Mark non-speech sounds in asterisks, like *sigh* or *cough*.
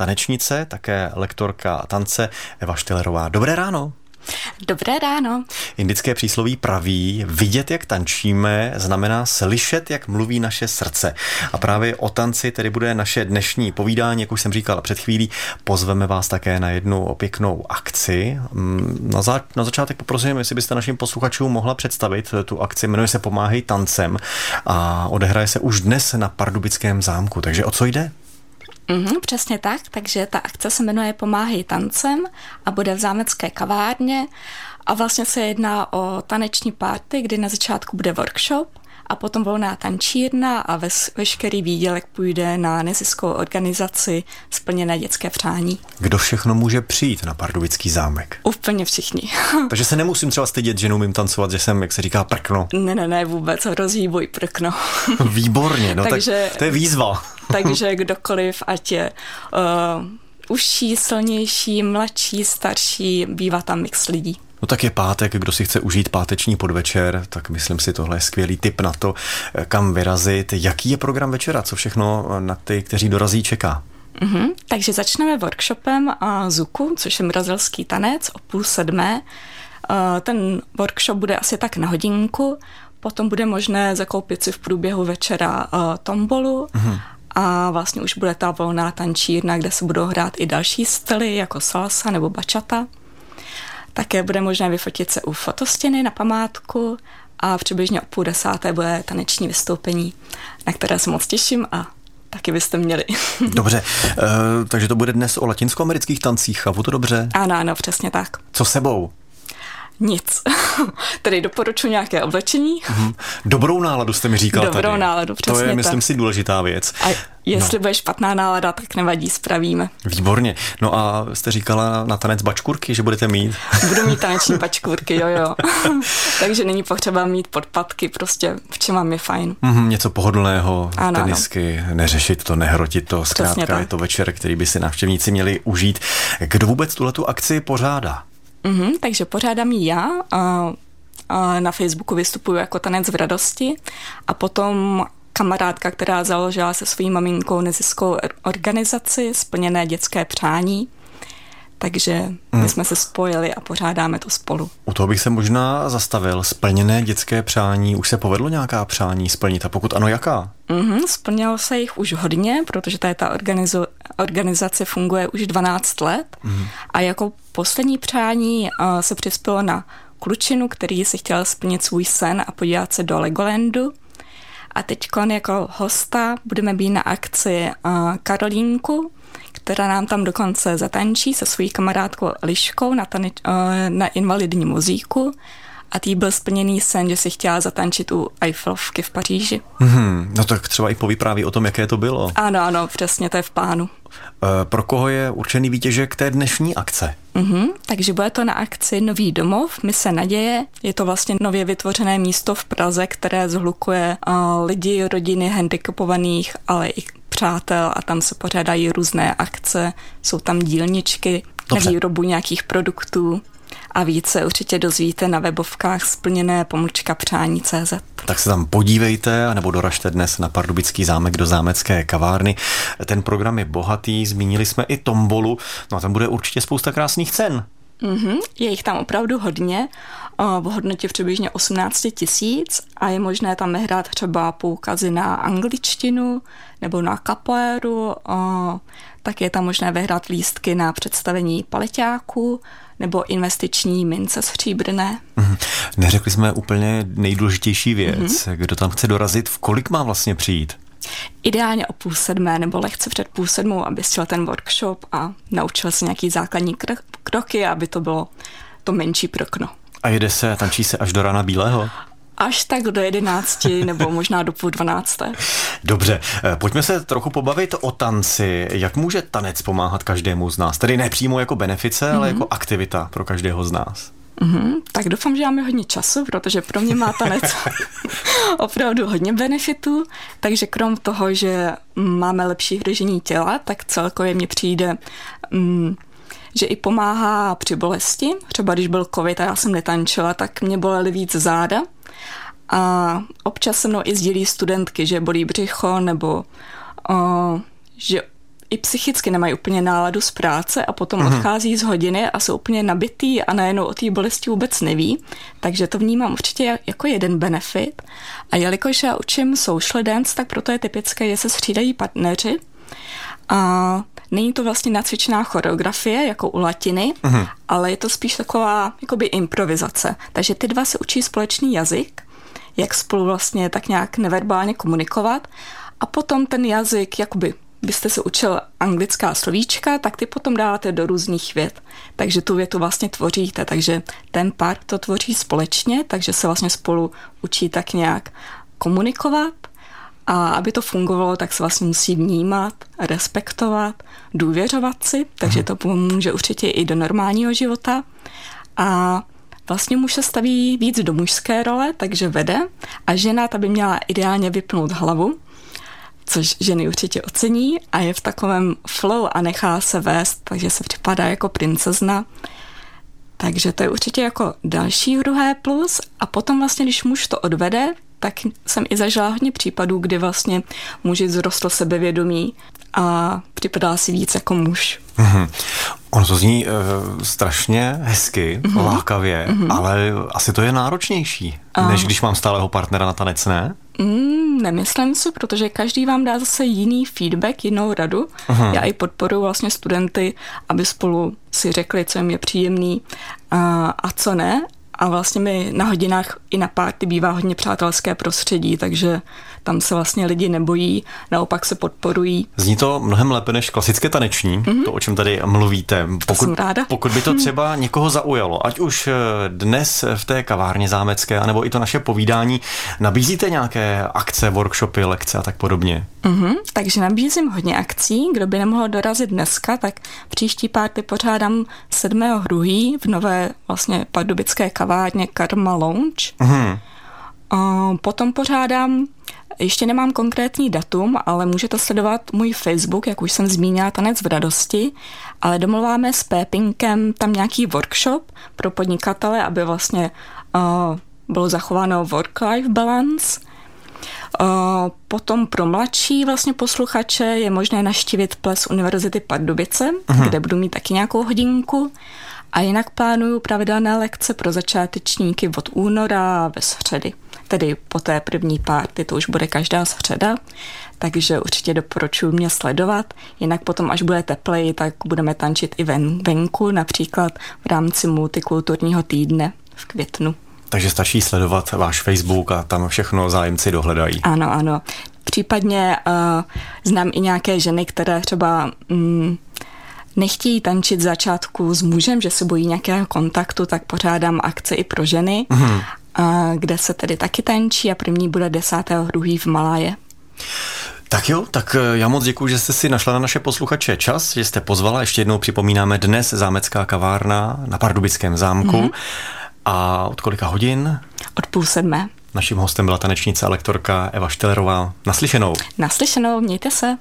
tanečnice, také lektorka tance Eva Štelerová. Dobré ráno. Dobré ráno. Indické přísloví praví, vidět, jak tančíme, znamená slyšet, jak mluví naše srdce. A právě o tanci tedy bude naše dnešní povídání, jak už jsem říkal před chvílí. Pozveme vás také na jednu pěknou akci. Mm, na, za, na začátek poprosím, jestli byste našim posluchačům mohla představit tu akci. Jmenuje se Pomáhej tancem a odehraje se už dnes na Pardubickém zámku. Takže o co jde? Mm, přesně tak, takže ta akce se jmenuje Pomáhej tancem a bude v zámecké kavárně a vlastně se jedná o taneční párty, kdy na začátku bude workshop a potom volná tančírna a ves, veškerý výdělek půjde na neziskovou organizaci Splněné dětské přání. Kdo všechno může přijít na Pardubický zámek? Úplně všichni. *laughs* Takže se nemusím třeba stydět, že neumím tancovat, že jsem, jak se říká, prkno. Ne, ne, ne, vůbec hrozí boj prkno. Výborně, no Takže, tak to je výzva. *laughs* takže kdokoliv, ať je uh, užší, silnější, mladší, starší, bývá tam mix lidí. No tak je pátek, kdo si chce užít páteční podvečer, tak myslím si, tohle je skvělý tip na to, kam vyrazit. Jaký je program večera, co všechno na ty, kteří dorazí, čeká? Mm-hmm. Takže začneme workshopem a Zuku, což je brazilský tanec o půl sedmé. Ten workshop bude asi tak na hodinku, potom bude možné zakoupit si v průběhu večera tombolu mm-hmm a vlastně už bude ta volná tančírna, kde se budou hrát i další styly, jako salsa nebo bačata. Také bude možné vyfotit se u fotostěny na památku a přibližně o půl desáté bude taneční vystoupení, na které se moc těším a taky byste měli. *laughs* Dobře, uh, takže to bude dnes o latinskoamerických tancích, chápu to dobře? Ano, ano, přesně tak. Co sebou? Nic. *laughs* Tedy doporučuji nějaké oblečení. Mm-hmm. Dobrou náladu jste mi říkal Dobrou tady. náladu, přesně To je, tak. myslím si, důležitá věc. A jestli no. bude špatná nálada, tak nevadí, spravíme. Výborně. No a jste říkala na tanec bačkurky, že budete mít? Budu mít *laughs* taneční bačkurky, jo, jo. *laughs* Takže není potřeba mít podpatky, prostě v čem mám je fajn. Mm-hmm, něco pohodlného, ano, tenisky, ano. neřešit to, nehrotit to, zkrátka je to večer, který by si návštěvníci měli užít. Kdo vůbec tuhletu akci pořádá? Mm-hmm, takže pořádám ji já. A, a na Facebooku vystupuji jako tanec v radosti a potom kamarádka, která založila se svou maminkou neziskovou organizaci Splněné dětské přání, takže my hmm. jsme se spojili a pořádáme to spolu. U toho bych se možná zastavil. Splněné dětské přání, už se povedlo nějaká přání splnit a pokud ano, jaká? Mm-hmm, splnilo se jich už hodně, protože tady ta organizo- organizace funguje už 12 let mm-hmm. a jako poslední přání uh, se přispělo na klučinu, který si chtěl splnit svůj sen a podívat se do Legolandu. A teď jako hosta budeme být na akci uh, Karolínku, která nám tam dokonce zatančí se svojí kamarádkou Liškou na, tani, eh, na invalidní muzíku a tý byl splněný sen, že si chtěla zatančit u Eiffelovky v Paříži. Hmm, no tak třeba i povypráví o tom, jaké to bylo. Ano, ano, přesně, to je v plánu. E, pro koho je určený výtěžek té dnešní akce? Mm-hmm, takže bude to na akci Nový domov, Mise naděje. Je to vlastně nově vytvořené místo v Praze, které zhlukuje uh, lidi, rodiny handicapovaných, ale i přátel a tam se pořádají různé akce, jsou tam dílničky Dobře. na výrobu nějakých produktů a více určitě dozvíte na webovkách splněné pomlčka přání CZ. Tak se tam podívejte, nebo doražte dnes na Pardubický zámek do zámecké kavárny. Ten program je bohatý, zmínili jsme i tombolu, no a tam bude určitě spousta krásných cen. Mm-hmm, je jich tam opravdu hodně, v hodnotě přibližně 18 tisíc a je možné tam vyhrát třeba poukazy na angličtinu nebo na kapoéru, tak je tam možné vyhrát lístky na představení paleťáků nebo investiční mince stříbrné. Mm-hmm. Neřekli jsme úplně nejdůležitější věc. Mm-hmm. Kdo tam chce dorazit, v kolik má vlastně přijít? Ideálně o půl sedmé nebo lehce před půl sedmou, aby chtěl ten workshop a naučil se nějaký základní kroky, aby to bylo to menší prokno. A jede se, tančí se až do rána bílého? Až tak do jedenácti nebo možná do půl dvanácté. Dobře, eh, pojďme se trochu pobavit o tanci. Jak může tanec pomáhat každému z nás? Tedy ne přímo jako benefice, mm-hmm. ale mhm. jako aktivita pro každého z nás. Mm-hmm, tak doufám, že máme hodně času, protože pro mě má tanec *laughs* opravdu hodně benefitů, takže krom toho, že máme lepší hržení těla, tak celkově mi přijde, mm, že i pomáhá při bolesti. Třeba když byl covid a já jsem netančila, tak mě bolely víc záda. A občas se mnou i sdílí studentky, že bolí břicho nebo o, že i psychicky nemají úplně náladu z práce a potom mm-hmm. odchází z hodiny a jsou úplně nabitý a najednou o té bolesti vůbec neví. Takže to vnímám určitě jako jeden benefit. A jelikož já učím social dance, tak proto je typické, že se střídají partneři. A není to vlastně nacvičená choreografie, jako u latiny, mm-hmm. ale je to spíš taková jakoby improvizace. Takže ty dva se učí společný jazyk, jak spolu vlastně tak nějak neverbálně komunikovat a potom ten jazyk jakoby byste se učil anglická slovíčka, tak ty potom dáváte do různých vět. Takže tu větu vlastně tvoříte, takže ten pár to tvoří společně, takže se vlastně spolu učí tak nějak komunikovat a aby to fungovalo, tak se vlastně musí vnímat, respektovat, důvěřovat si, takže to pomůže určitě i do normálního života. A vlastně muž se staví víc do mužské role, takže vede a žena ta by měla ideálně vypnout hlavu, což ženy určitě ocení a je v takovém flow a nechá se vést, takže se připadá jako princezna. Takže to je určitě jako další druhé plus a potom vlastně, když muž to odvede, tak jsem i zažila hodně případů, kdy vlastně muži zrostl sebevědomí a připadá si víc jako muž. Mm-hmm. On to zní uh, strašně hezky, mm-hmm. lákavě, mm-hmm. ale asi to je náročnější, uh. než když mám stáleho partnera na tanec, ne? Mm, nemyslím si, protože každý vám dá zase jiný feedback, jinou radu. Uh-huh. Já i podporuji vlastně studenty, aby spolu si řekli, co jim je příjemný a, a co ne a vlastně mi na hodinách i na párty bývá hodně přátelské prostředí, takže tam se vlastně lidi nebojí, naopak se podporují. Zní to mnohem lépe než klasické taneční, mm-hmm. to, o čem tady mluvíte. Pokud, jsem ráda. pokud by to třeba někoho zaujalo, ať už eh, dnes v té kavárně zámecké, anebo i to naše povídání, nabízíte nějaké akce, workshopy, lekce a tak podobně? Mm-hmm, takže nabízím hodně akcí. Kdo by nemohl dorazit dneska, tak příští párty pořádám 7. hruhý v nové vlastně pardubické kavárně Karma Lounge. Mm-hmm. A potom pořádám ještě nemám konkrétní datum, ale můžete sledovat můj Facebook, jak už jsem zmínila, Tanec v radosti, ale domluváme s Pépinkem tam nějaký workshop pro podnikatele, aby vlastně uh, bylo zachováno work-life balance. Uh, potom pro mladší vlastně posluchače je možné naštívit ples Univerzity Pardubice, uh-huh. kde budu mít taky nějakou hodinku. A jinak plánuju pravidelné lekce pro začátečníky od února ve středy tedy po té první párty, to už bude každá středa, takže určitě doporučuji mě sledovat. Jinak potom, až bude teplej, tak budeme tančit i ven, venku, například v rámci multikulturního týdne v květnu. Takže stačí sledovat váš Facebook a tam všechno zájemci dohledají. Ano, ano. Případně uh, znám i nějaké ženy, které třeba mm, nechtějí tančit začátku s mužem, že se bojí nějakého kontaktu, tak pořádám akce i pro ženy. Mm kde se tedy taky tančí a první bude 10.2. v Maláje. Tak jo, tak eh, já moc děkuji, že jste si našla na naše posluchače čas, že jste pozvala. Ještě jednou připomínáme dnes zámecká kavárna na Pardubickém zámku. Mm-hmm. A od kolika hodin? Od půl sedmé. Naším hostem byla tanečnice a lektorka Eva Štelerová. Naslyšenou. Naslyšenou, mějte se.